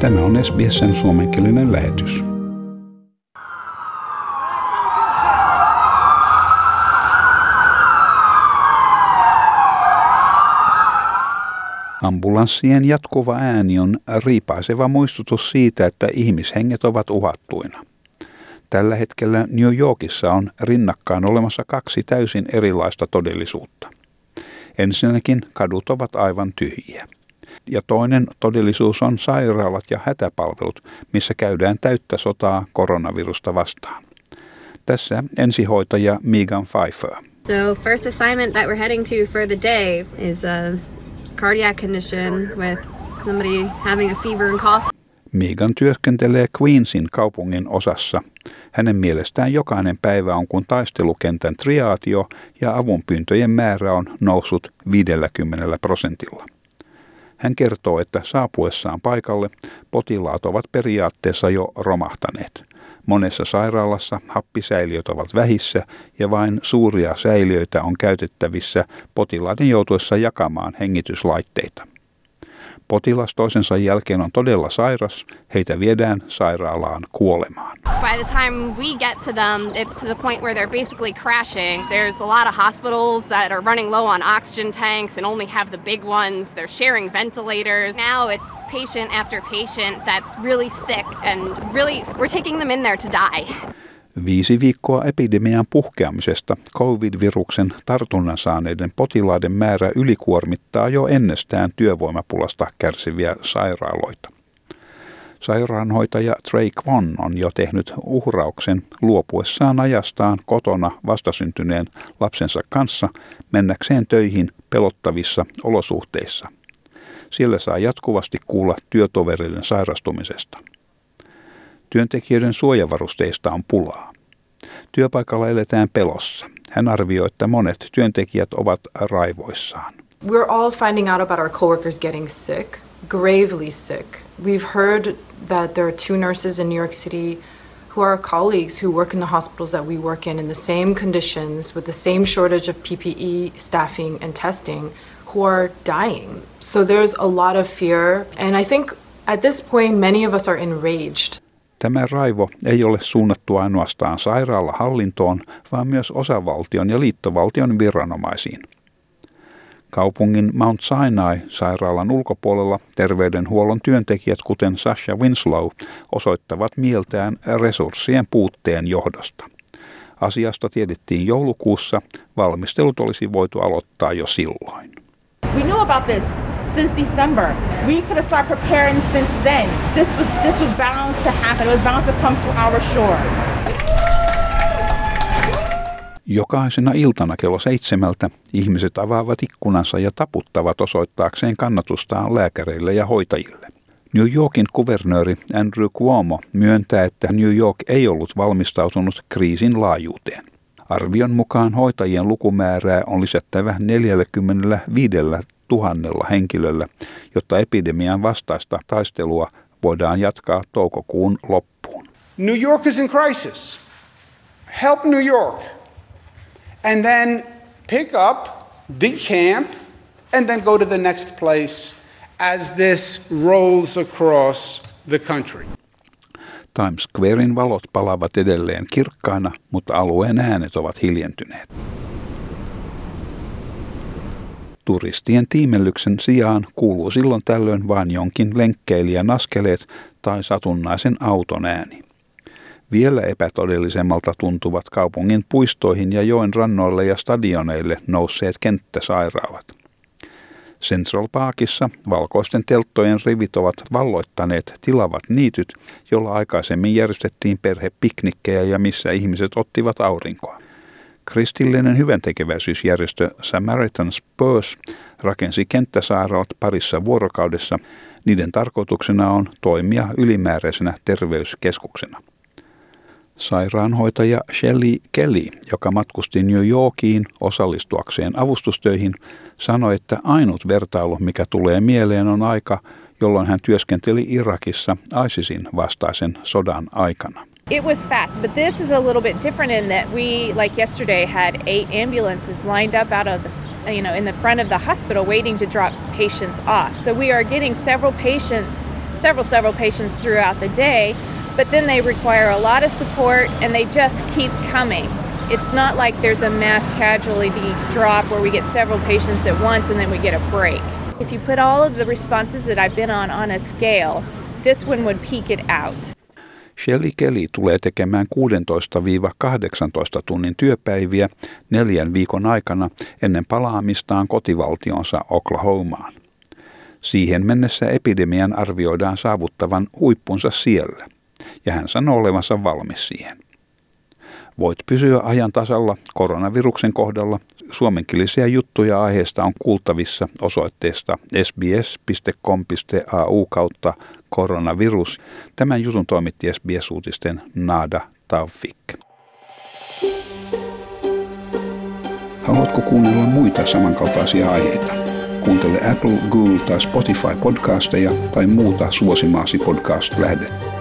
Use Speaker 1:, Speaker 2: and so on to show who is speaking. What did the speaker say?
Speaker 1: Tämä on SBSn suomenkielinen lähetys. Ambulanssien jatkuva ääni on riipaiseva muistutus siitä, että ihmishenget ovat uhattuina. Tällä hetkellä New Yorkissa on rinnakkain olemassa kaksi täysin erilaista todellisuutta. Ensinnäkin kadut ovat aivan tyhjiä. Ja toinen todellisuus on sairaalat ja hätäpalvelut, missä käydään täyttä sotaa koronavirusta vastaan. Tässä ensihoitaja Megan Pfeiffer.
Speaker 2: So first assignment that we're heading to for the day is a cardiac condition with somebody having a fever and cough.
Speaker 1: Megan työskentelee Queensin kaupungin osassa. Hänen mielestään jokainen päivä on kuin taistelukentän triaatio ja avunpyyntöjen määrä on noussut 50 prosentilla. Hän kertoo, että saapuessaan paikalle potilaat ovat periaatteessa jo romahtaneet. Monessa sairaalassa happisäiliöt ovat vähissä ja vain suuria säiliöitä on käytettävissä potilaiden joutuessa jakamaan hengityslaitteita. Potilas toisensa jälkeen on todella sairas, heitä viedään sairaalaan kuolemaan.
Speaker 2: By the time we get to them, it's to the point where they're basically crashing. There's a lot of hospitals that are running low on oxygen tanks and only have the big ones. They're sharing ventilators. Now it's patient after patient that's really sick and really we're taking them in there to die.
Speaker 1: Viisi viikkoa epidemian puhkeamisesta covid-viruksen tartunnan saaneiden potilaiden määrä ylikuormittaa jo ennestään työvoimapulasta kärsiviä sairaaloita. Sairaanhoitaja Trey Kwon on jo tehnyt uhrauksen luopuessaan ajastaan kotona vastasyntyneen lapsensa kanssa mennäkseen töihin pelottavissa olosuhteissa. Siellä saa jatkuvasti kuulla työtovereiden sairastumisesta. Työntekijöiden suojavarusteista on pulaa. Työpaikalla eletään pelossa. Hän arvioi, että monet työntekijät ovat raivoissaan.
Speaker 3: We're all finding out about our coworkers getting sick, gravely sick. We've heard that there are two nurses in New York City who are colleagues who work in the hospitals that we work in in the same conditions with the same shortage of PPE, staffing, and testing who are dying. So there's a lot of fear. And I think at this point, many of us are enraged.
Speaker 1: Tämä raivo ei ole suunnattu ainoastaan sairaalahallintoon, vaan myös osavaltion ja liittovaltion viranomaisiin. Kaupungin Mount Sinai-sairaalan ulkopuolella terveydenhuollon työntekijät, kuten Sasha Winslow, osoittavat mieltään resurssien puutteen johdosta. Asiasta tiedettiin joulukuussa, valmistelut olisi voitu aloittaa jo silloin.
Speaker 4: We knew about this since December. We could have started preparing since then. This was this was bound to happen. It was bound to come to our shores.
Speaker 1: Jokaisena iltana kello seitsemältä ihmiset avaavat ikkunansa ja taputtavat osoittaakseen kannatustaan lääkäreille ja hoitajille. New Yorkin kuvernööri Andrew Cuomo myöntää, että New York ei ollut valmistautunut kriisin laajuuteen. Arvion mukaan hoitajien lukumäärää on lisättävä 45 tuhannella henkilöllä, jotta epidemian vastaista taistelua voidaan jatkaa toukokuun loppuun.
Speaker 5: New York is in crisis. Help New York. And then pick up, decamp, and then go to the next place as this rolls across the country.
Speaker 1: Times Squarein valot palavat edelleen kirkkaina, mutta alueen äänet ovat hiljentyneet. Turistien tiimellyksen sijaan kuuluu silloin tällöin vain jonkin lenkkeilijän askeleet tai satunnaisen auton ääni. Vielä epätodellisemmalta tuntuvat kaupungin puistoihin ja joen rannoille ja stadioneille nousseet kenttäsairaalat. Central Parkissa valkoisten telttojen rivit ovat valloittaneet tilavat niityt, jolla aikaisemmin järjestettiin perhepiknikkejä ja missä ihmiset ottivat aurinkoa. Kristillinen hyväntekeväisyysjärjestö Samaritan Spurs rakensi kenttäsairaalat parissa vuorokaudessa. Niiden tarkoituksena on toimia ylimääräisenä terveyskeskuksena. Sairaanhoitaja Shelley Kelly, joka matkusti New Yorkiin osallistuakseen avustustöihin, sanoi, että ainut vertailu, mikä tulee mieleen, on aika, jolloin hän työskenteli Irakissa ISISin vastaisen sodan aikana.
Speaker 6: It was fast, but this is a little bit different in that we, like yesterday, had eight ambulances lined up out of the, you know, in the front of the hospital waiting to drop patients off. So we are getting several patients several, several patients throughout the day, but then they require a lot of support and they just keep coming. It's not like there's a mass casualty drop where we get several patients at once and then we get a break. If you put all of the responses that I've been on on a scale, this one would peak it out.
Speaker 1: Shelly Kelly tulee tekemään 16-18 tunnin työpäiviä neljän viikon aikana ennen palaamistaan kotivaltionsa Oklahomaan. Siihen mennessä epidemian arvioidaan saavuttavan huippunsa siellä, ja hän sanoo olevansa valmis siihen. Voit pysyä ajan tasalla koronaviruksen kohdalla. Suomenkielisiä juttuja aiheesta on kuultavissa osoitteesta sbs.com.au kautta koronavirus. Tämän jutun toimitti SBS-uutisten Nada Taufik. Haluatko kuunnella muita samankaltaisia aiheita? Kuuntele Apple, Google tai Spotify podcasteja tai muuta suosimaasi podcast-lähdettä.